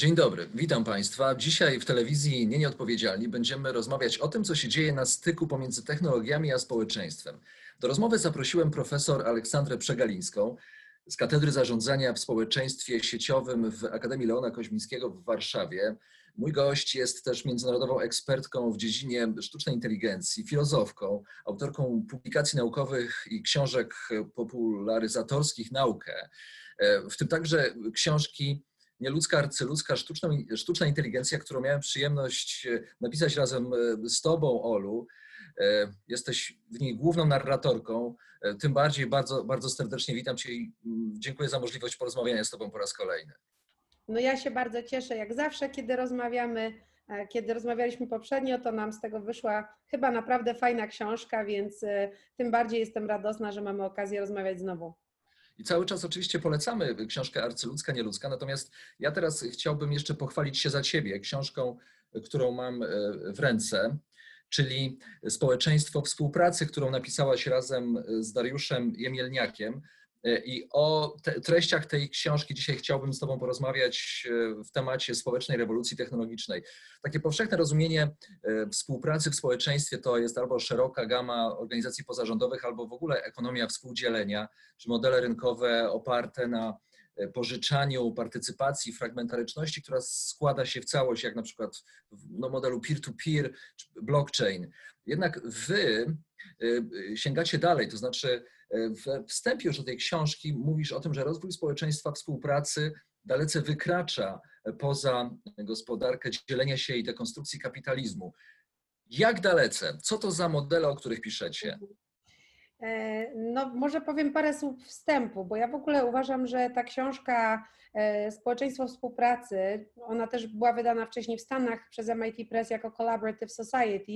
Dzień dobry, witam Państwa. Dzisiaj w telewizji Nie Nieodpowiedzialni będziemy rozmawiać o tym, co się dzieje na styku pomiędzy technologiami a społeczeństwem. Do rozmowy zaprosiłem profesor Aleksandrę Przegalińską z Katedry Zarządzania w Społeczeństwie Sieciowym w Akademii Leona Koźmińskiego w Warszawie. Mój gość jest też międzynarodową ekspertką w dziedzinie sztucznej inteligencji, filozofką, autorką publikacji naukowych i książek popularyzatorskich naukę, w tym także książki nieludzka, arcyludzka, sztuczna, sztuczna inteligencja, którą miałem przyjemność e, napisać razem e, z Tobą, Olu. E, jesteś w niej główną narratorką. Tym bardziej bardzo, bardzo serdecznie witam Cię i mm, dziękuję za możliwość porozmawiania z Tobą po raz kolejny. No ja się bardzo cieszę, jak zawsze, kiedy rozmawiamy. Kiedy rozmawialiśmy poprzednio, to nam z tego wyszła chyba naprawdę fajna książka, więc tym bardziej jestem radosna, że mamy okazję rozmawiać znowu. I cały czas oczywiście polecamy książkę Arcyludzka, Nieludzka, natomiast ja teraz chciałbym jeszcze pochwalić się za Ciebie książką, którą mam e, w ręce, czyli Społeczeństwo Współpracy, którą napisałaś razem z Dariuszem Jemielniakiem. E, I o te, treściach tej książki dzisiaj chciałbym z Tobą porozmawiać e, w temacie społecznej rewolucji technologicznej. Takie powszechne rozumienie e, współpracy w społeczeństwie to jest albo szeroka gama organizacji pozarządowych, albo w ogóle ekonomia współdzielenia, czy modele rynkowe oparte na pożyczaniu, partycypacji, fragmentaryczności, która składa się w całość, jak na przykład w no, modelu peer-to-peer czy blockchain. Jednak wy sięgacie dalej, to znaczy w wstępie już do tej książki mówisz o tym, że rozwój społeczeństwa współpracy dalece wykracza poza gospodarkę dzielenia się i dekonstrukcji kapitalizmu. Jak dalece? Co to za modele, o których piszecie? E, no, może powiem parę słów wstępu, bo ja w ogóle uważam, że ta książka e, Społeczeństwo Współpracy, ona też była wydana wcześniej w Stanach przez MIT Press jako Collaborative Society,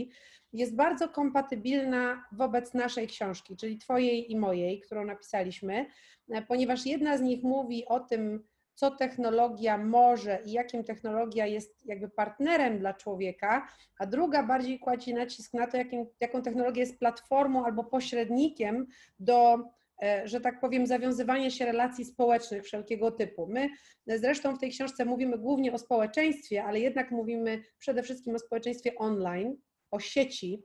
jest bardzo kompatybilna wobec naszej książki, czyli Twojej i mojej, którą napisaliśmy, e, ponieważ jedna z nich mówi o tym, co technologia może i jakim technologia jest jakby partnerem dla człowieka, a druga bardziej kładzie nacisk na to, jakim, jaką technologia jest platformą albo pośrednikiem do e, że tak powiem, zawiązywania się relacji społecznych wszelkiego typu. My zresztą w tej książce mówimy głównie o społeczeństwie, ale jednak mówimy przede wszystkim o społeczeństwie online, o sieci,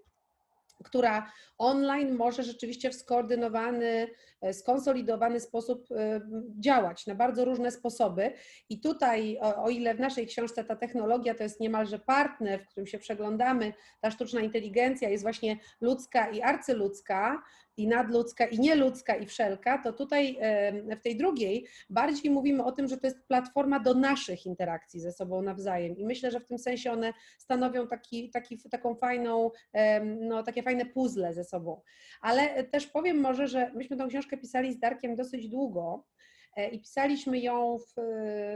która online może rzeczywiście w skoordynowany, e, skonsolidowany sposób e, działać na bardzo różne sposoby. I tutaj, o, o, ile w naszej książce ta technologia to jest niemalże partner, w którym się przeglądamy, ta sztuczna inteligencja jest właśnie ludzka i arcyludzka, i nadludzka, i nieludzka, i wszelka, to tutaj w tej drugiej bardziej mówimy o tym, że to jest platforma do naszych interakcji ze sobą nawzajem. I myślę, że w tym sensie one stanowią taki, taki, taką fajną, no, takie fajne puzzle ze sobą. Ale też powiem może, że myśmy tą książkę pisali z Darkiem dosyć długo. E, i pisaliśmy ją w,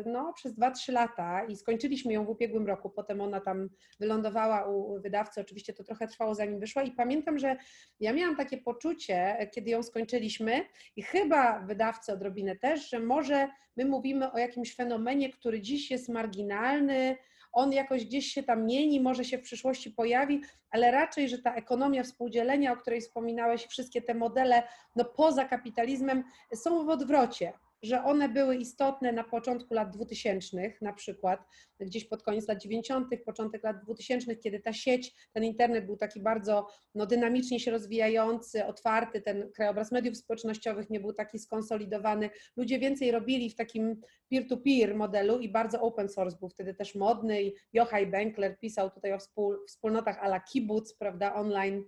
no, przez 2-3 lata i skończyliśmy ją w ubiegłym roku. Potem ona tam wylądowała u wydawcy. Oczywiście to trochę trwało zanim wyszła i pamiętam, że ja miałam takie poczucie, kiedy ją skończyliśmy i chyba wydawcy odrobinę też, że może my mówimy o jakimś fenomenie, który dziś jest marginalny, on jakoś gdzieś się tam mieni, może się w przyszłości pojawi, ale raczej, że ta ekonomia współdzielenia, o której wspominałeś, wszystkie te modele no, poza kapitalizmem są w odwrocie że one były istotne na początku lat 2000, na przykład gdzieś pod koniec lat 90., początek lat 2000, kiedy ta sieć, ten internet był taki bardzo no, dynamicznie się rozwijający, otwarty, ten krajobraz mediów społecznościowych nie był taki skonsolidowany. Ludzie więcej robili w takim peer-to-peer modelu i bardzo open source był wtedy też modny Jochaj Benkler pisał tutaj o wspól, wspólnotach ala kibuc, prawda, online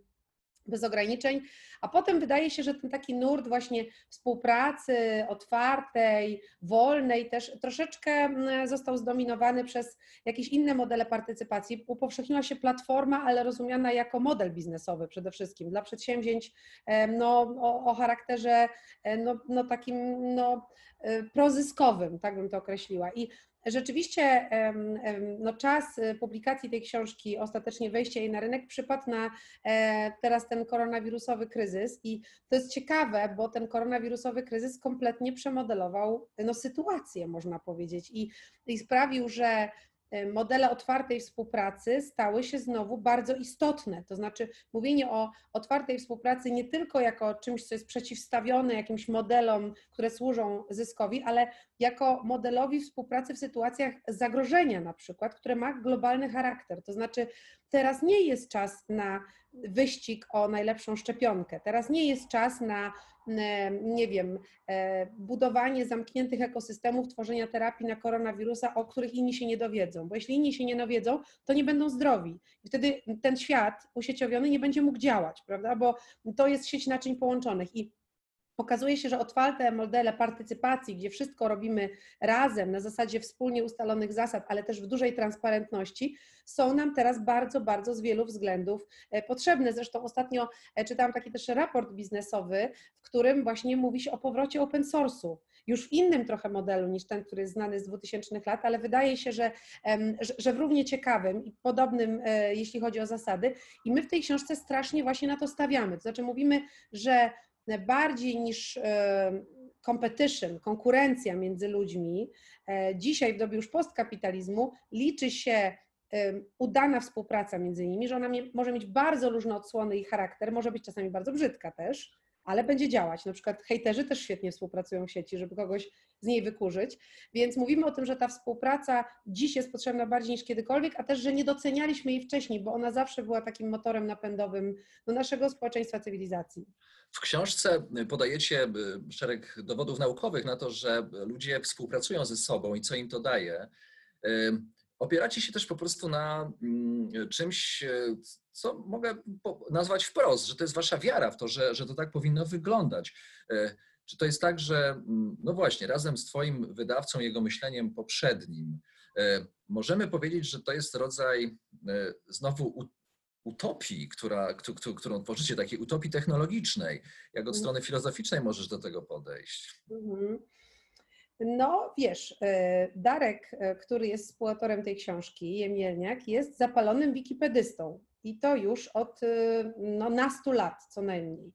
bez ograniczeń, a potem wydaje się, że ten taki nurt właśnie współpracy otwartej, wolnej też troszeczkę mm, został zdominowany przez jakieś inne modele partycypacji. Upowszechniła się platforma, ale rozumiana jako model biznesowy przede wszystkim dla przedsięwzięć no, o, o charakterze no, no takim no, e, prozyskowym, tak bym to określiła. I Rzeczywiście no, czas y, publikacji tej książki, ostatecznie wejścia jej na rynek, przypadł na e, teraz ten koronawirusowy kryzys. I to jest ciekawe, bo ten koronawirusowy kryzys kompletnie przemodelował no, sytuację, można powiedzieć, i, i sprawił, że modele otwartej współpracy stały się znowu bardzo istotne. To znaczy, mówienie o otwartej współpracy nie tylko jako czymś, co jest przeciwstawione jakimś modelom, które służą zyskowi, ale jako modelowi współpracy w sytuacjach zagrożenia, na przykład, które ma globalny charakter. To znaczy, teraz nie jest czas na wyścig o najlepszą szczepionkę. Teraz nie jest czas na, nie wiem, e, budowanie zamkniętych ekosystemów, tworzenia terapii na koronawirusa, o których inni się nie dowiedzą. Bo jeśli inni się nie dowiedzą, to nie będą zdrowi. I wtedy ten świat usieciowiony nie będzie mógł działać, prawda? Bo to jest sieć naczyń połączonych. I Okazuje się, że otwarte modele partycypacji, gdzie wszystko robimy razem na zasadzie wspólnie ustalonych zasad, ale też w dużej transparentności, są nam teraz bardzo, bardzo z wielu względów e, potrzebne. Zresztą ostatnio e, czytałam taki też raport biznesowy, w którym właśnie mówi się o powrocie open source'u. Już w innym trochę modelu niż ten, który jest znany z 2000 lat, ale wydaje się, że, że w równie ciekawym i podobnym, e, jeśli chodzi o zasady. I my w tej książce strasznie właśnie na to stawiamy. To znaczy mówimy, że bardziej niż e, competition, konkurencja między ludźmi, e, dzisiaj w dobie już postkapitalizmu liczy się udana współpraca między nimi, że ona może mieć bardzo różne odsłony i charakter, może być czasami bardzo brzydka też, ale będzie działać. Na przykład hejterzy też świetnie współpracują w sieci, żeby kogoś z niej wykurzyć. Więc mówimy o tym, że ta współpraca dziś jest potrzebna bardziej niż kiedykolwiek, a też, że nie docenialiśmy jej wcześniej, bo ona zawsze była takim motorem napędowym do naszego społeczeństwa cywilizacji. W książce podajecie y, szereg dowodów naukowych na to, że ludzie współpracują ze sobą i co im to daje. Y, opieracie się też po prostu na mm, czymś, y, co mogę nazwać wprost, że to jest wasza wiara w to, że, że to tak powinno wyglądać. Czy to jest tak, że mm, no właśnie, razem z Twoim wydawcą, jego myśleniem poprzednim, możemy powiedzieć, że to jest rodzaj znowu utopii, która, którą tworzycie, takiej utopii technologicznej. Jak od mhm. strony filozoficznej możesz do tego podejść? Mhm. No wiesz, e, Darek, e, który jest współautorem tej książki, Jemielniak, jest zapalonym wikipedystą i to już od e, no, nastu lat co najmniej.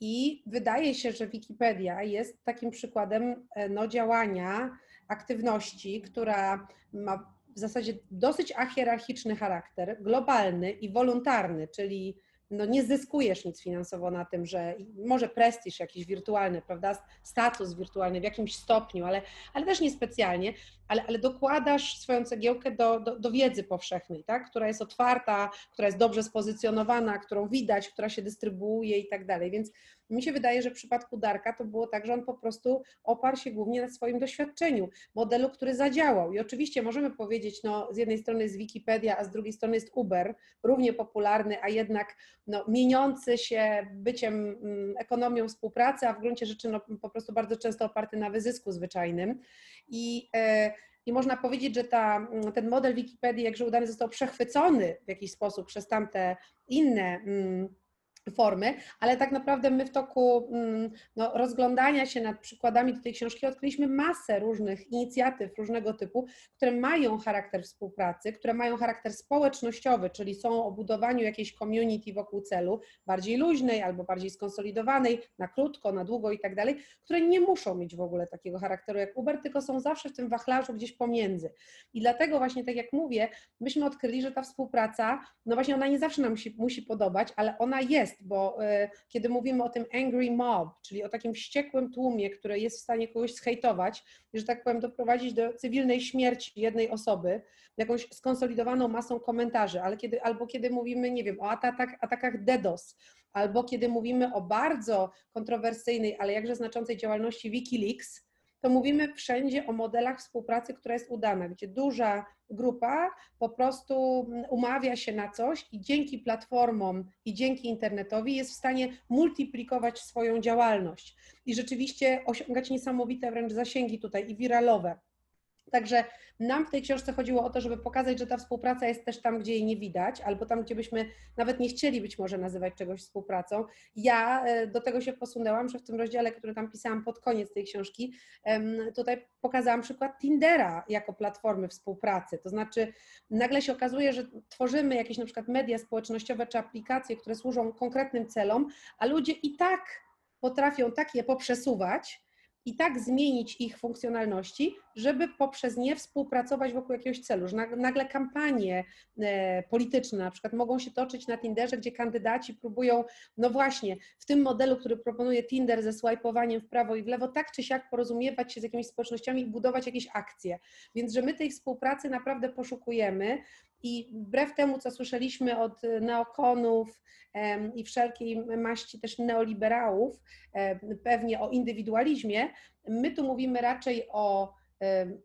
I wydaje się, że Wikipedia jest takim przykładem no, działania, aktywności, która ma w zasadzie dosyć ahierarchiczny charakter, globalny i wolontarny, czyli no nie zyskujesz nic finansowo na tym, że może prestiż jakiś wirtualny, prawda, status wirtualny w jakimś stopniu, ale, ale też niespecjalnie, ale, ale dokładasz swoją cegiełkę do, do, do, wiedzy powszechnej, tak? która jest otwarta, która jest dobrze spozycjonowana, którą widać, która się dystrybuuje i tak dalej. Więc mi się wydaje, że w przypadku Darka to było tak, że on po prostu oparł się głównie na swoim doświadczeniu, modelu, który zadziałał. I oczywiście możemy powiedzieć, no z jednej strony jest Wikipedia, a z drugiej strony jest Uber, równie popularny, a jednak no, mieniący się byciem mm, ekonomią współpracy, a w gruncie rzeczy no, po prostu bardzo często oparty na wyzysku zwyczajnym. I e, i można powiedzieć, że ta, ten model Wikipedii, jakże udany, został przechwycony w jakiś sposób przez tamte inne mm, formy, ale tak naprawdę my w toku mm, no, rozglądania się nad przykładami do tej książki odkryliśmy masę różnych inicjatyw różnego typu, które mają charakter współpracy, które mają charakter społecznościowy, czyli są o budowaniu jakiejś community wokół celu, bardziej luźnej albo bardziej skonsolidowanej, na krótko, na długo i tak dalej, które nie muszą mieć w ogóle takiego charakteru jak Uber, tylko są zawsze w tym wachlarzu gdzieś pomiędzy. I dlatego właśnie, tak jak mówię, myśmy odkryli, że ta współpraca, no właśnie ona nie zawsze nam musi, musi podobać, ale ona jest, bo e, kiedy mówimy o tym angry mob, czyli o takim wściekłym tłumie, który jest w stanie kogoś zhejtować, że tak powiem, doprowadzić do cywilnej śmierci jednej osoby, jakąś skonsolidowaną masą komentarzy, ale kiedy, albo kiedy mówimy, nie wiem, o atakach, atakach DDoS, albo kiedy mówimy o bardzo kontrowersyjnej, ale jakże znaczącej działalności Wikileaks, to mówimy wszędzie o modelach współpracy, która jest udana, gdzie duża grupa po prostu umawia się na coś i dzięki platformom i dzięki internetowi jest w stanie multiplikować swoją działalność i rzeczywiście osiągać niesamowite wręcz zasięgi tutaj i wiralowe. Także nam w tej książce chodziło o to, żeby pokazać, że ta współpraca jest też tam, gdzie jej nie widać, albo tam, gdzie byśmy nawet nie chcieli być może nazywać czegoś współpracą. Ja e, do tego się posunęłam, że w tym rozdziale, który tam pisałam pod koniec tej książki, tutaj pokazałam przykład Tindera jako platformy współpracy. To znaczy, nagle się okazuje, że tworzymy jakieś na przykład media społecznościowe czy aplikacje, które służą konkretnym celom, a ludzie i tak potrafią tak je poprzesuwać, i tak zmienić ich funkcjonalności, żeby poprzez nie współpracować wokół jakiegoś celu. Że nagle kampanie e, polityczne na przykład mogą się toczyć na Tinderze, gdzie kandydaci próbują, no właśnie, w tym modelu, który proponuje Tinder ze swajpowaniem w prawo i w lewo, tak czy siak porozumiewać się z jakimiś społecznościami i budować jakieś akcje. Więc, że my tej współpracy naprawdę poszukujemy i wbrew temu, co słyszeliśmy od neokonów, i wszelkiej maści też neoliberałów, pewnie o indywidualizmie, my tu mówimy raczej o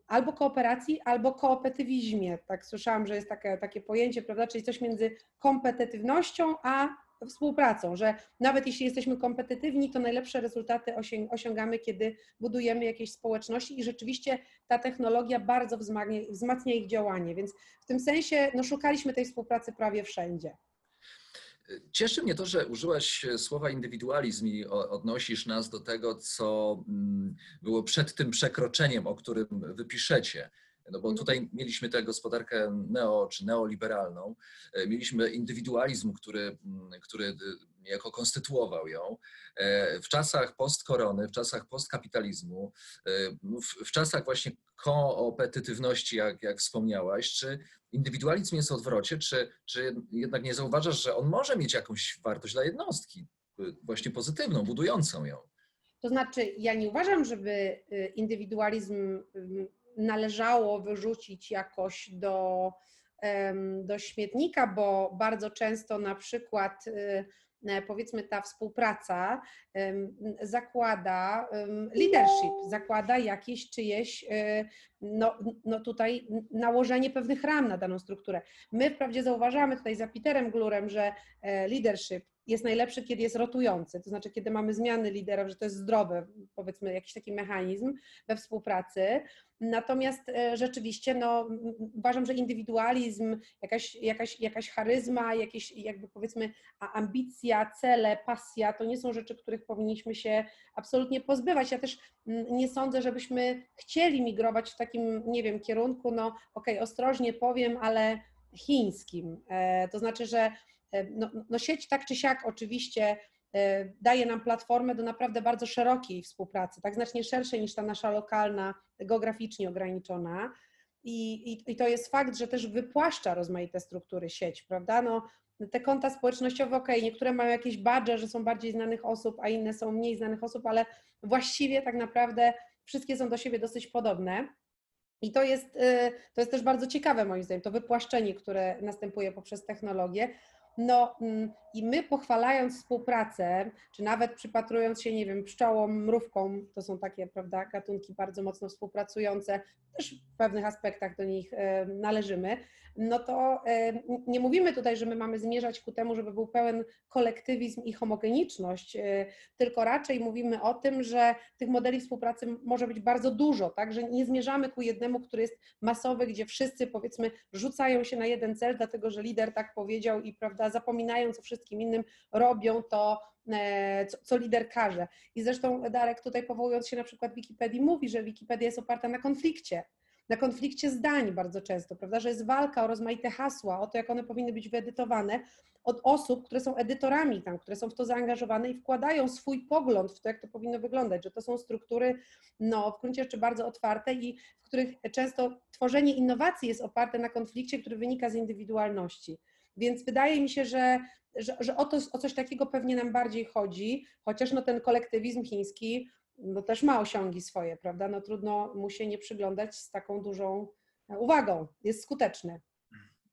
albo kooperacji, albo koopetywizmie. Tak słyszałam, że jest takie, takie pojęcie, prawda, czyli coś między kompetytywnością a współpracą, że nawet jeśli jesteśmy kompetytywni, to najlepsze rezultaty osiągamy, kiedy budujemy jakieś społeczności i rzeczywiście ta technologia bardzo wzmacnia, wzmacnia ich działanie, więc w tym sensie no, szukaliśmy tej współpracy prawie wszędzie. Cieszy mnie to, że użyłaś słowa indywidualizm i odnosisz nas do tego, co mm, było przed tym przekroczeniem, o którym wypiszecie. No bo tutaj mieliśmy tę gospodarkę neo czy neoliberalną, e, mieliśmy indywidualizm, który, mm, który e, niejako konstytuował ją. E, w czasach postkorony, w czasach postkapitalizmu, w, w czasach właśnie koopetytywności, jak, jak wspomniałaś, czy indywidualizm jest odwrocie, czy, czy jednak nie zauważasz, że on może mieć jakąś wartość dla jednostki, właśnie pozytywną, budującą ją? To znaczy, ja nie uważam, żeby indywidualizm należało wyrzucić jakoś do, do śmietnika, bo bardzo często na przykład y, e, powiedzmy ta współpraca zakłada leadership, zakłada jakieś czyjeś y, no, no tutaj nałożenie pewnych ram na daną strukturę. My wprawdzie zauważamy tutaj za Peterem Glurem, że e, leadership jest najlepszy, kiedy jest rotujący, to znaczy kiedy mamy zmiany liderów, że to jest zdrowe, powiedzmy, jakiś taki mechanizm we współpracy. Natomiast e, rzeczywiście no, uważam, że indywidualizm, jakaś, jakaś, jakaś charyzma, jakieś jakby powiedzmy ambicja, cele, pasja, to nie są rzeczy, których powinniśmy się absolutnie pozbywać. Ja też nie sądzę, żebyśmy chcieli migrować w takim, nie wiem, kierunku, no okej, okay, ostrożnie powiem, ale chińskim. E, to znaczy, że no, no sieć tak czy siak oczywiście e, daje nam platformę do naprawdę bardzo szerokiej współpracy, tak znacznie szerszej niż ta nasza lokalna, geograficznie ograniczona. I, i, I, to jest fakt, że też wypłaszcza rozmaite struktury sieć, prawda? No, te konta społecznościowe, ok, niektóre mają jakieś badże, że są bardziej znanych osób, a inne są mniej znanych osób, ale właściwie tak naprawdę wszystkie są do siebie dosyć podobne. I to jest, y, to jest też bardzo ciekawe moim zdaniem, to wypłaszczenie, które następuje poprzez technologię. No mm, i my pochwalając współpracę, czy nawet przypatrując się, nie wiem, pszczołom, mrówkom, to są takie, prawda, gatunki bardzo mocno współpracujące, też w pewnych aspektach do nich y, należymy, no to nie mówimy tutaj, że my mamy zmierzać ku temu, żeby był pełen kolektywizm i homogeniczność, e, tylko raczej mówimy o tym, że tych modeli współpracy może być bardzo dużo, tak, że nie zmierzamy ku jednemu, który jest masowy, gdzie wszyscy powiedzmy rzucają się na jeden cel, dlatego że lider tak powiedział i prawda, zapominając o wszystkim innym, robią to, e, co, co lider każe. I zresztą Darek tutaj powołując się na przykład Wikipedii mówi, że Wikipedia jest oparta na konflikcie na konflikcie zdań bardzo często, prawda, że jest walka o rozmaite hasła, o to, jak one powinny być wyedytowane od osób, które są edytorami tam, które są w to zaangażowane i wkładają swój pogląd w to, jak to powinno wyglądać, że to są struktury, no, w gruncie rzeczy bardzo otwarte i w których często tworzenie innowacji jest oparte na konflikcie, który wynika z indywidualności. Więc wydaje mi się, że, że, że o, to, o coś takiego pewnie nam bardziej chodzi, chociaż no, ten kolektywizm chiński no też ma osiągi swoje, prawda? No trudno mu się nie przyglądać z taką dużą e, uwagą. Jest skuteczny.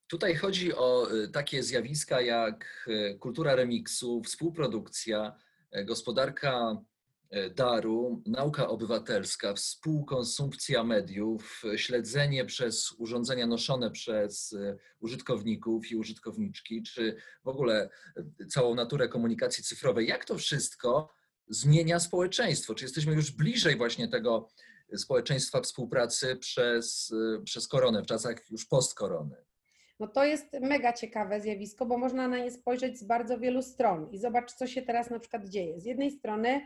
Tutaj chodzi o e, takie zjawiska jak e, kultura remiksu, współprodukcja, gospodarka daru, nauka obywatelska, współkonsumpcja mediów, śledzenie przez urządzenia noszone przez e, użytkowników i użytkowniczki, czy w ogóle całą naturę komunikacji cyfrowej. Jak to wszystko zmienia społeczeństwo? Czy jesteśmy już bliżej właśnie tego społeczeństwa współpracy przez, przez koronę, w czasach już post-korony? No to jest mega ciekawe zjawisko, bo można na nie spojrzeć z bardzo wielu stron i zobacz, co się teraz na przykład dzieje. Z jednej strony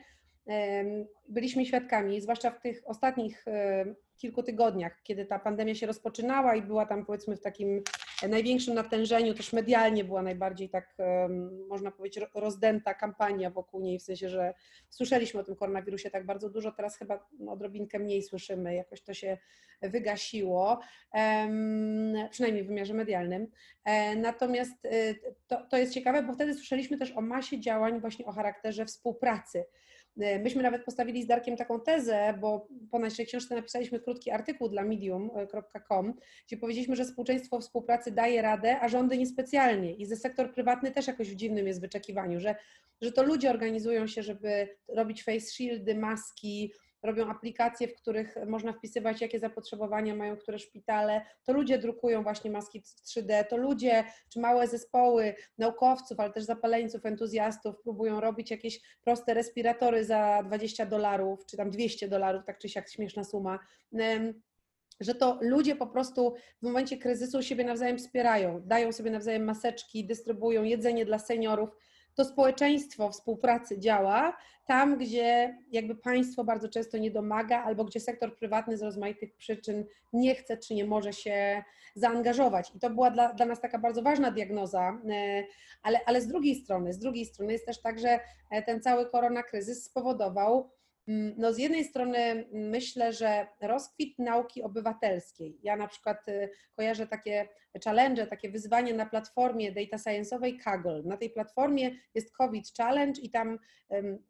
byliśmy świadkami, zwłaszcza w tych ostatnich kilku tygodniach, kiedy ta pandemia się rozpoczynała i była tam powiedzmy w takim największym natężeniu, też medialnie była najbardziej tak, można powiedzieć, rozdęta kampania wokół niej, w sensie, że słyszeliśmy o tym koronawirusie tak bardzo dużo, teraz chyba odrobinkę mniej słyszymy, jakoś to się wygasiło, przynajmniej w wymiarze medialnym. E, natomiast y, to, to jest ciekawe, bo wtedy słyszeliśmy też o masie działań właśnie o charakterze współpracy myśmy nawet postawili z Darkiem taką tezę, bo po naszej książce napisaliśmy krótki artykuł dla medium.com, gdzie powiedzieliśmy, że społeczeństwo współpracy daje radę, a rządy niespecjalnie. I ze sektor prywatny też jakoś w dziwnym jest wyczekiwaniu, że, że to ludzie organizują się, żeby robić face shieldy, maski, robią aplikacje, w których można wpisywać, jakie zapotrzebowania mają które szpitale, to ludzie drukują właśnie maski w 3D, to ludzie czy małe zespoły naukowców, ale też zapaleńców, entuzjastów próbują robić jakieś proste respiratory za 20 dolarów, czy tam 200 dolarów, tak czy siak śmieszna suma. Że to ludzie po prostu w momencie kryzysu siebie nawzajem wspierają, dają sobie nawzajem maseczki, dystrybuują jedzenie dla seniorów to społeczeństwo współpracy działa tam, gdzie jakby państwo bardzo często nie domaga, albo gdzie sektor prywatny z rozmaitych przyczyn nie chce czy nie może się zaangażować. I to była dla, dla nas taka bardzo ważna diagnoza, e, ale, ale z drugiej strony, z drugiej strony jest też tak, że e, ten cały korona kryzys spowodował, no z jednej strony mm, myślę, że rozkwit nauki obywatelskiej. Ja na przykład y, kojarzę takie challenge, takie wyzwanie na platformie data science'owej Kaggle. Na tej platformie jest COVID Challenge i tam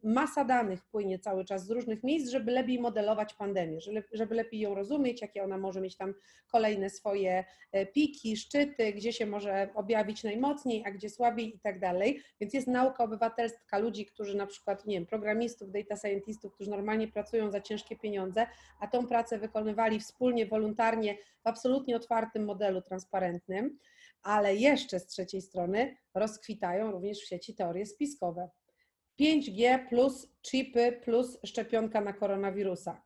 masa danych płynie cały czas z różnych miejsc, żeby lepiej modelować pandemię, żeby lepiej ją rozumieć, jakie ona może mieć tam kolejne swoje e, piki, szczyty, gdzie się może objawić najmocniej, a gdzie słabiej i tak dalej. Więc jest nauka obywatelska ludzi, którzy na przykład, nie wiem, programistów, data scientistów, którzy normalnie pracują za ciężkie pieniądze, a tą pracę wykonywali wspólnie, wolontarnie w absolutnie otwartym modelu transparentnym, ale jeszcze z trzeciej strony rozkwitają również w sieci teorie spiskowe. 5G plus chipy plus szczepionka na koronawirusa.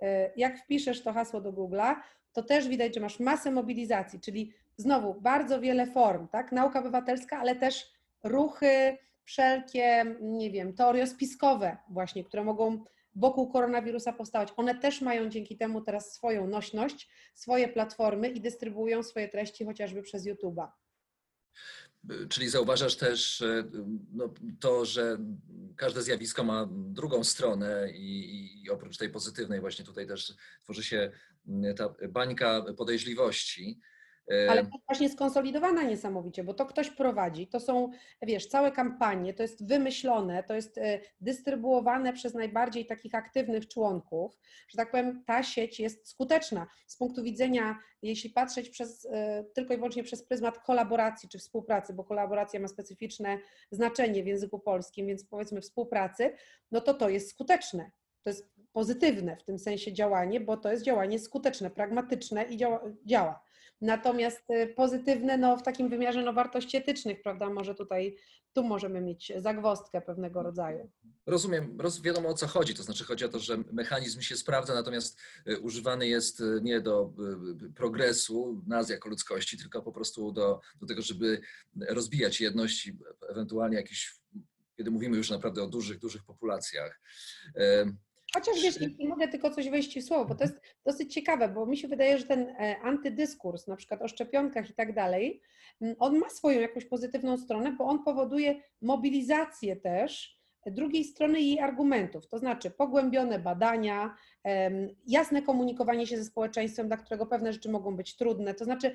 E, jak wpiszesz to hasło do Google'a, to też widać, że masz masę mobilizacji, czyli znowu bardzo wiele form, tak? Nauka obywatelska, ale też ruchy wszelkie, nie wiem, teorie spiskowe właśnie, które mogą wokół koronawirusa powstawać. One też mają dzięki temu teraz swoją nośność, swoje platformy i dystrybuują swoje treści chociażby przez YouTube'a. Czyli zauważasz też no, to, że każde zjawisko ma drugą stronę i, i, oprócz tej pozytywnej właśnie tutaj też tworzy się ta bańka podejrzliwości. Ale to właśnie skonsolidowana niesamowicie, bo to ktoś prowadzi, to są, wiesz, całe kampanie, to jest wymyślone, to jest e, dystrybuowane przez najbardziej takich aktywnych członków, że tak powiem, ta sieć jest skuteczna. Z punktu widzenia, jeśli patrzeć przez, e, tylko i wyłącznie przez pryzmat kolaboracji czy współpracy, bo kolaboracja ma specyficzne znaczenie w języku polskim, więc powiedzmy współpracy, no to to jest skuteczne. To jest pozytywne w tym sensie działanie, bo to jest działanie skuteczne, pragmatyczne i działa. działa. Natomiast y, pozytywne, no w takim wymiarze no, wartości etycznych, prawda, może tutaj, tu możemy mieć zagwostkę pewnego rodzaju. Rozumiem, roz, wiadomo o co chodzi, to znaczy chodzi o to, że mechanizm się sprawdza, natomiast y, używany jest y, nie do progresu nas jako ludzkości, tylko po prostu do, do tego, żeby rozbijać jedność i ewentualnie jakieś, kiedy mówimy już naprawdę o dużych, dużych populacjach. Chociaż wiesz, nie mogę tylko coś wejść w słowo, bo to jest dosyć ciekawe, bo mi się wydaje, że ten e, antydyskurs, na przykład o szczepionkach i tak dalej, on ma swoją jakąś pozytywną stronę, bo on powoduje mobilizację też drugiej strony jej argumentów, to znaczy pogłębione badania, jasne komunikowanie się ze społeczeństwem, dla którego pewne rzeczy mogą być trudne. To znaczy,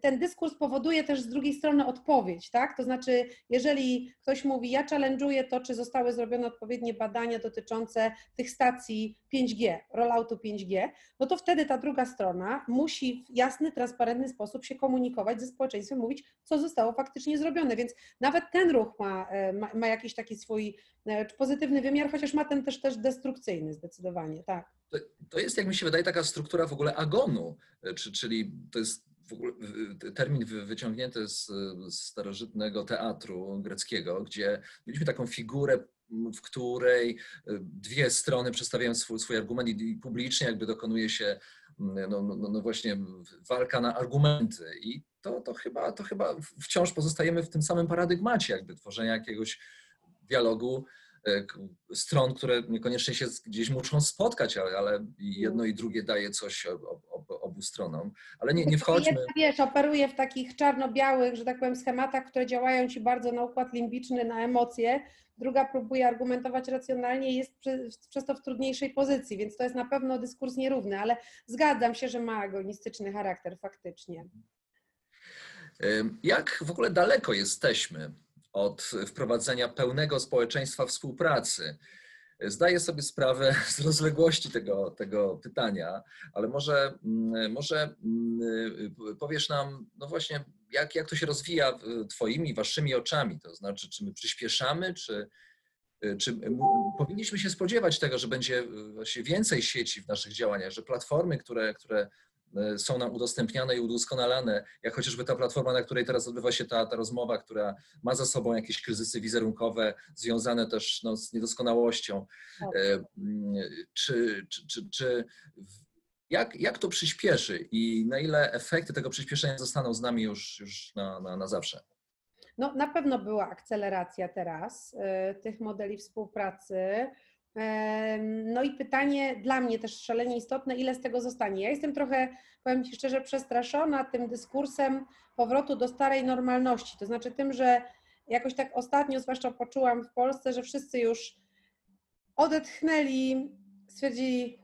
ten dyskurs powoduje też z drugiej strony odpowiedź, tak? To znaczy, jeżeli ktoś mówi, ja challenge'uję to, czy zostały zrobione odpowiednie badania dotyczące tych stacji 5G, rolloutu 5G, no to wtedy ta druga strona musi w jasny, transparentny sposób się komunikować ze społeczeństwem, mówić, co zostało faktycznie zrobione. Więc nawet ten ruch ma, ma, ma jakiś taki swój e, pozytywny wymiar, chociaż ma ten też, też destrukcyjny zdecydowanie, tak. To, to jest, jak mi się wydaje, taka struktura w ogóle agonu, e, czy, czyli to jest termin wyciągnięty z, starożytnego teatru greckiego, gdzie mieliśmy taką figurę w której dwie strony przedstawiają swój, swój argument i, publicznie jakby dokonuje się no, no, no, no właśnie walka na argumenty. I to, to, chyba, to chyba wciąż pozostajemy w tym samym paradygmacie jakby tworzenia jakiegoś dialogu e, stron, które niekoniecznie się gdzieś muszą spotkać, ale, ale jedno i drugie daje coś ob, ob, obu stronom. Ale nie, nie wchodźmy. Jedna, wiesz, operuje w takich czarno-białych, że tak powiem, schematach, które działają ci bardzo na układ limbiczny, na emocje. Druga próbuje argumentować racjonalnie i jest przez, przez to w trudniejszej pozycji, więc to jest na pewno dyskurs nierówny, ale zgadzam się, że ma agonistyczny charakter faktycznie. Jak w ogóle daleko jesteśmy od wprowadzenia pełnego społeczeństwa współpracy? Zdaję sobie sprawę z rozległości tego, tego pytania, ale może, mm, może mm, powiesz nam, no właśnie, jak, jak to się rozwija Twoimi, Waszymi oczami? To znaczy, czy my przyspieszamy, czy, czy powinniśmy się spodziewać tego, że będzie właśnie więcej sieci w naszych działaniach, że platformy, które, które E, są nam udostępniane i udoskonalane, jak chociażby ta platforma, na której teraz odbywa się ta, ta rozmowa, która ma za sobą jakieś kryzysy wizerunkowe związane też no, z niedoskonałością. Tak. E, czy, czy, czy, czy jak, jak to przyspieszy i na ile efekty tego przyspieszenia zostaną z nami już, już na, na, na zawsze? No, na pewno była akceleracja teraz y, tych modeli współpracy. No i pytanie dla mnie też szalenie istotne, ile z tego zostanie. Ja jestem trochę, powiem Ci szczerze, przestraszona tym dyskursem powrotu do starej normalności. To znaczy tym, że jakoś tak ostatnio zwłaszcza poczułam w Polsce, że wszyscy już odetchnęli, stwierdzili,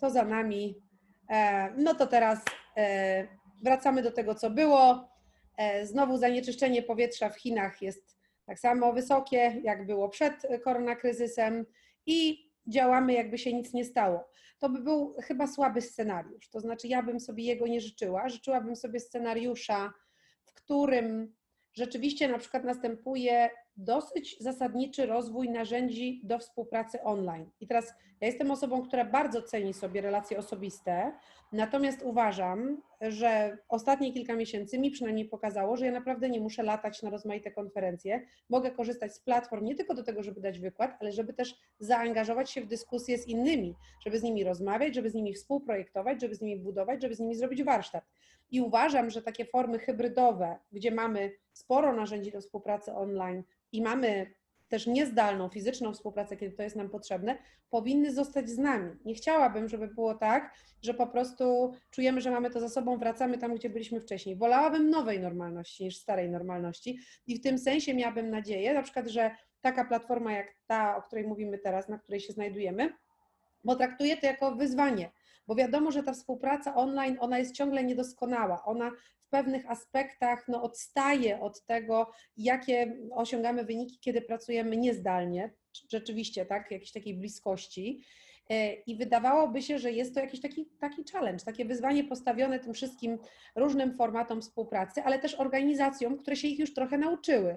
to za nami, e, no to teraz e, wracamy do tego, co było. E, znowu zanieczyszczenie powietrza w Chinach jest tak samo wysokie, jak było przed koronakryzysem i działamy, jakby się nic nie stało. To by był chyba słaby scenariusz. To znaczy, ja bym sobie jego nie życzyła. Życzyłabym sobie scenariusza, w którym rzeczywiście na przykład następuje dosyć zasadniczy rozwój narzędzi do współpracy online. I teraz ja jestem osobą, która bardzo ceni sobie relacje osobiste, natomiast uważam, że ostatnie kilka miesięcy mi przynajmniej pokazało, że ja naprawdę nie muszę latać na rozmaite konferencje. Mogę korzystać z platform nie tylko do tego, żeby dać wykład, ale żeby też zaangażować się w dyskusje z innymi, żeby z nimi rozmawiać, żeby z nimi współprojektować, żeby z nimi budować, żeby z nimi zrobić warsztat. I uważam, że takie formy hybrydowe, gdzie mamy sporo narzędzi do współpracy online i mamy też niezdalną, fizyczną współpracę, kiedy to jest nam potrzebne, powinny zostać z nami. Nie chciałabym, żeby było tak, że po prostu czujemy, że mamy to za sobą, wracamy tam, gdzie byliśmy wcześniej. Wolałabym nowej normalności niż starej normalności i w tym sensie miałabym nadzieję, na przykład, że taka platforma jak ta, o której mówimy teraz, na której się znajdujemy, bo traktuję to jako wyzwanie, bo wiadomo, że ta współpraca online, ona jest ciągle niedoskonała, ona w pewnych aspektach no, odstaje od tego, jakie osiągamy wyniki, kiedy pracujemy niezdalnie, rzeczywiście, tak, jakiejś takiej bliskości. E, I wydawałoby się, że jest to jakiś taki, taki challenge, takie wyzwanie postawione tym wszystkim różnym formatom współpracy, ale też organizacjom, które się ich już trochę nauczyły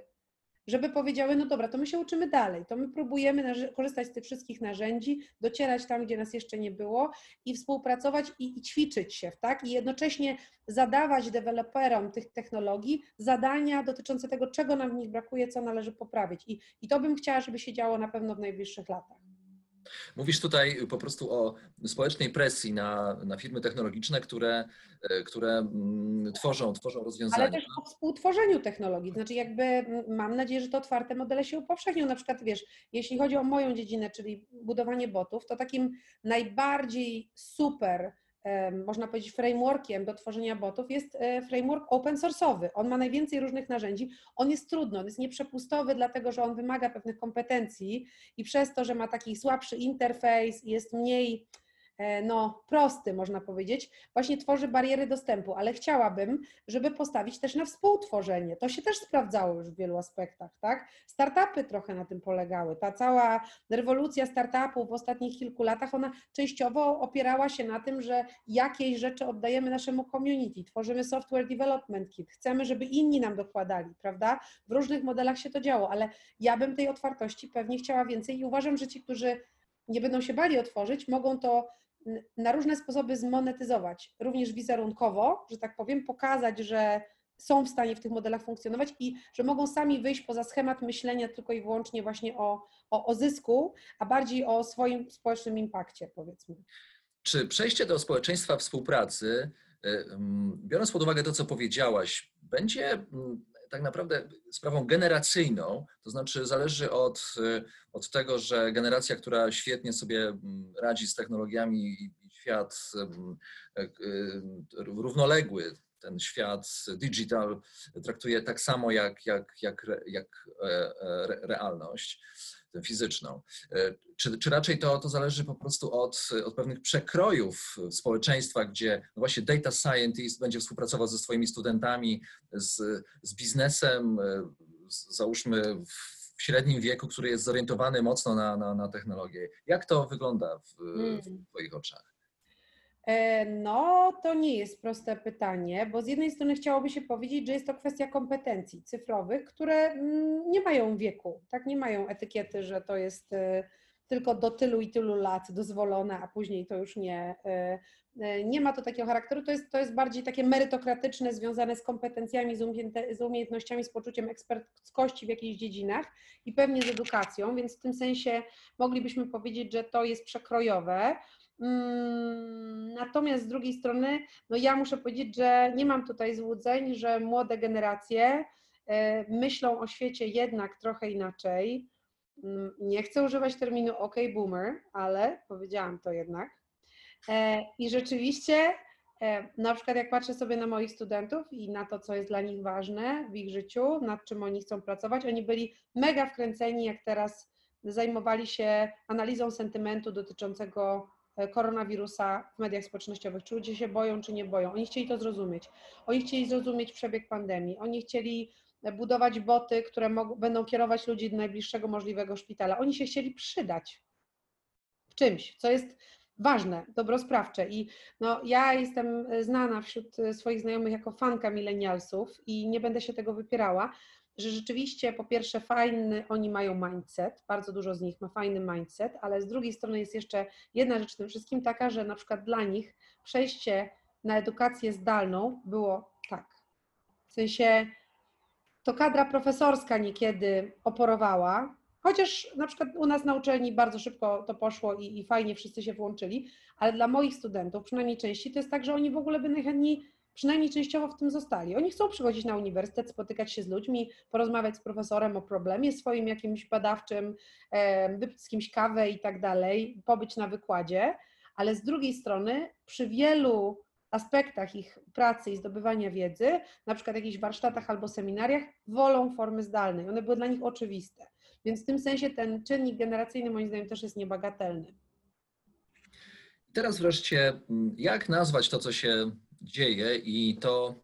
żeby powiedziały, no dobra, to my się uczymy dalej, to my próbujemy korzystać z tych wszystkich narzędzi, docierać tam, gdzie nas jeszcze nie było i współpracować i, i ćwiczyć się, tak? I jednocześnie zadawać deweloperom tych technologii zadania dotyczące tego, czego nam w nich brakuje, co należy poprawić. I, i to bym chciała, żeby się działo na pewno w najbliższych latach. Mówisz tutaj po prostu o społecznej presji na, na firmy technologiczne, które, e, które mm, tworzą, tworzą rozwiązania. Ale też o współtworzeniu technologii. Znaczy jakby mam nadzieję, że te otwarte modele się upowszechnią. Na przykład wiesz, jeśli chodzi o moją dziedzinę, czyli budowanie botów, to takim najbardziej super można powiedzieć, frameworkiem do tworzenia botów jest e, framework open source'owy. On ma najwięcej różnych narzędzi. On jest trudny, on jest nieprzepustowy, dlatego że on wymaga pewnych kompetencji i przez to, że ma taki słabszy interfejs, jest mniej no, prosty, można powiedzieć, właśnie tworzy bariery dostępu, ale chciałabym, żeby postawić też na współtworzenie. To się też sprawdzało już w wielu aspektach, tak? Startupy trochę na tym polegały. Ta cała rewolucja startupów w ostatnich kilku latach, ona częściowo opierała się na tym, że jakieś rzeczy oddajemy naszemu community, tworzymy software development kit, chcemy, żeby inni nam dokładali, prawda? W różnych modelach się to działo, ale ja bym tej otwartości pewnie chciała więcej i uważam, że ci, którzy nie będą się bali otworzyć, mogą to na różne sposoby zmonetyzować, również wizerunkowo, że tak powiem, pokazać, że są w stanie w tych modelach funkcjonować i że mogą sami wyjść poza schemat myślenia tylko i wyłącznie właśnie o, o, o zysku, a bardziej o swoim społecznym impakcie, powiedzmy. Czy przejście do społeczeństwa współpracy, y, mm, biorąc pod uwagę to, co powiedziałaś, będzie mm, tak naprawdę sprawą generacyjną, to znaczy zależy od, y, od tego, że generacja, która świetnie sobie mm, radzi z technologiami i świat y, y, równoległy, ten świat digital traktuje tak samo jak, jak, jak, jak e, e, re- realność fizyczną. E, Czy, czy raczej to, to zależy po prostu od, od pewnych przekrojów społeczeństwa, gdzie no właśnie data scientist będzie współpracował ze swoimi studentami, z, z biznesem, z, załóżmy w średnim wieku, który jest zorientowany mocno na, na, na technologię. Jak to wygląda w, Hmm. w Twoich oczach? E, No, to nie jest proste pytanie, bo z jednej strony chciałoby się powiedzieć, że jest to kwestia kompetencji cyfrowych, które mm, nie mają wieku, tak nie mają etykiety, że to jest e, tylko do tylu i tylu lat dozwolone, a później to już nie. e, Nie ma to takiego charakteru, to jest, to jest bardziej takie merytokratyczne, związane z kompetencjami, z umiejętnościami, z poczuciem eksperckości w jakichś dziedzinach i pewnie z edukacją, więc w tym sensie moglibyśmy powiedzieć, że to jest przekrojowe. Mm, Natomiast z drugiej strony, no ja muszę powiedzieć, że nie mam tutaj złudzeń, że młode generacje e, myślą o świecie jednak trochę inaczej. Mm, Nie chcę używać terminu OK boomer, ale powiedziałam to jednak. E, I rzeczywiście, e, na przykład jak patrzę sobie na moich studentów i na to, co jest dla nich ważne w ich życiu, nad czym oni chcą pracować, oni byli mega wkręceni, jak teraz zajmowali się analizą sentymentu dotyczącego koronawirusa w mediach społecznościowych. Czy ludzie się boją, czy nie boją. Oni chcieli to zrozumieć. Oni chcieli zrozumieć przebieg pandemii. Oni chcieli e, budować boty, które będą kierować ludzi do najbliższego możliwego szpitala. Oni się chcieli przydać w czymś, co jest ważne, dobrosprawcze. I no, ja jestem e, znana wśród e, swoich znajomych jako fanka milenialsów i nie będę się tego wypierała, że rzeczywiście po pierwsze fajny oni mają mindset, bardzo dużo z nich ma fajny mindset, ale z drugiej strony jest jeszcze jedna rzecz w tym wszystkim taka, że na przykład dla nich przejście na edukację zdalną było tak. W sensie to kadra profesorska niekiedy oporowała, chociaż na przykład u nas na uczelni bardzo szybko to poszło i, i fajnie wszyscy się włączyli, ale dla moich studentów, przynajmniej części, to jest tak, że oni w ogóle by najchętniej przynajmniej częściowo w tym zostali. Oni chcą przychodzić na uniwersytet, spotykać się z ludźmi, porozmawiać z profesorem o problemie swoim jakimś badawczym, wypić z kimś kawę i tak dalej, pobyć na wykładzie, ale z drugiej strony przy wielu aspektach ich pracy i zdobywania wiedzy, na przykład jakichś warsztatach albo seminariach, wolą formy zdalnej. One były dla nich oczywiste. Więc w tym sensie ten czynnik generacyjny moim zdaniem też jest niebagatelny. Teraz wreszcie, mm, jak nazwać to, co się dzieje i to,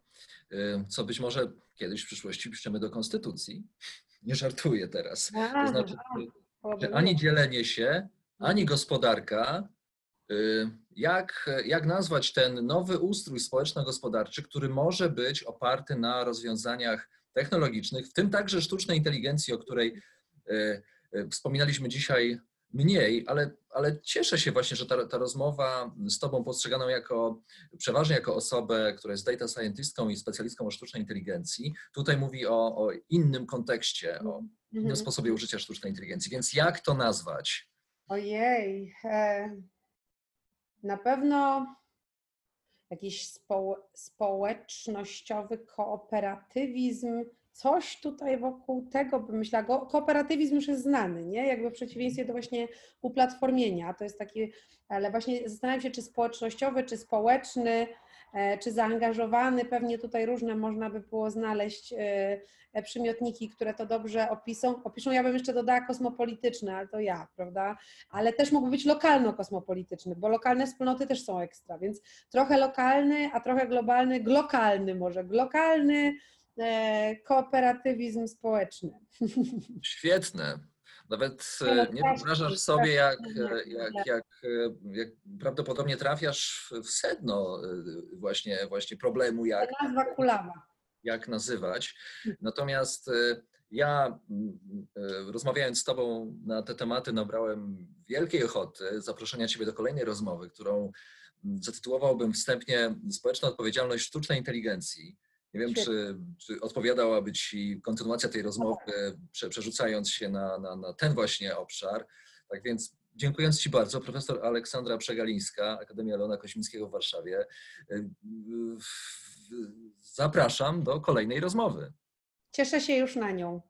y, co być może kiedyś w przyszłości piszemy do konstytucji? Nie żartuję teraz. To znaczy, że ani dzielenie się, ani gospodarka. y, Jak, jak nazwać ten nowy ustrój społeczno-gospodarczy, który może być oparty na rozwiązaniach technologicznych, w tym także sztucznej inteligencji, o której y, wspominaliśmy dzisiaj mniej, ale, ale cieszę się właśnie, że ta, ta rozmowa z Tobą postrzeganą jako przeważnie jako osobę, która jest data scientystką i specjalistką o sztucznej inteligencji, tutaj mówi o, o innym kontekście, o innym Mhm. sposobie użycia sztucznej inteligencji. Więc jak to nazwać? Ojej. E, na pewno jakiś społ- społecznościowy kooperatywizm coś tutaj wokół tego bym myślała. Kooperatywizm już jest znany, nie? Jakby w przeciwieństwie do właśnie uplatformienia. To jest taki, ale właśnie zastanawiam się, czy społecznościowy, czy społeczny, e, czy zaangażowany. Pewnie tutaj różne można by było znaleźć e, e, przymiotniki, które to dobrze opiszą. Opiszą, ja bym jeszcze dodała kosmopolityczny, ale to ja, prawda? Ale też mógłby być lokalno-kosmopolityczny, bo lokalne wspólnoty też są ekstra, więc trochę lokalny, a trochę globalny, glokalny może, glokalny kooperatywizm społeczny. Świetne. Nawet e, nie wyobrażasz sobie, jak, e, jak, jak, e, jak prawdopodobnie trafiasz w- sedno e, właśnie, właśnie problemu, jak, jak nazywać. Natomiast e, ja e, rozmawiając z Tobą na te tematy nabrałem wielkiej ochoty zaproszenia Ciebie do kolejnej rozmowy, którą zatytułowałbym wstępnie Społeczna odpowiedzialność sztucznej inteligencji. Nie wiem, czy, czy odpowiadałaby Ci kontynuacja tej rozmowy, prze, przerzucając się na, na, na ten właśnie obszar. Tak więc dziękując Ci bardzo, profesor Aleksandra Przegalińska, Akademia Leona Koźmińskiego w Warszawie. Zapraszam do kolejnej rozmowy. Cieszę się już na nią.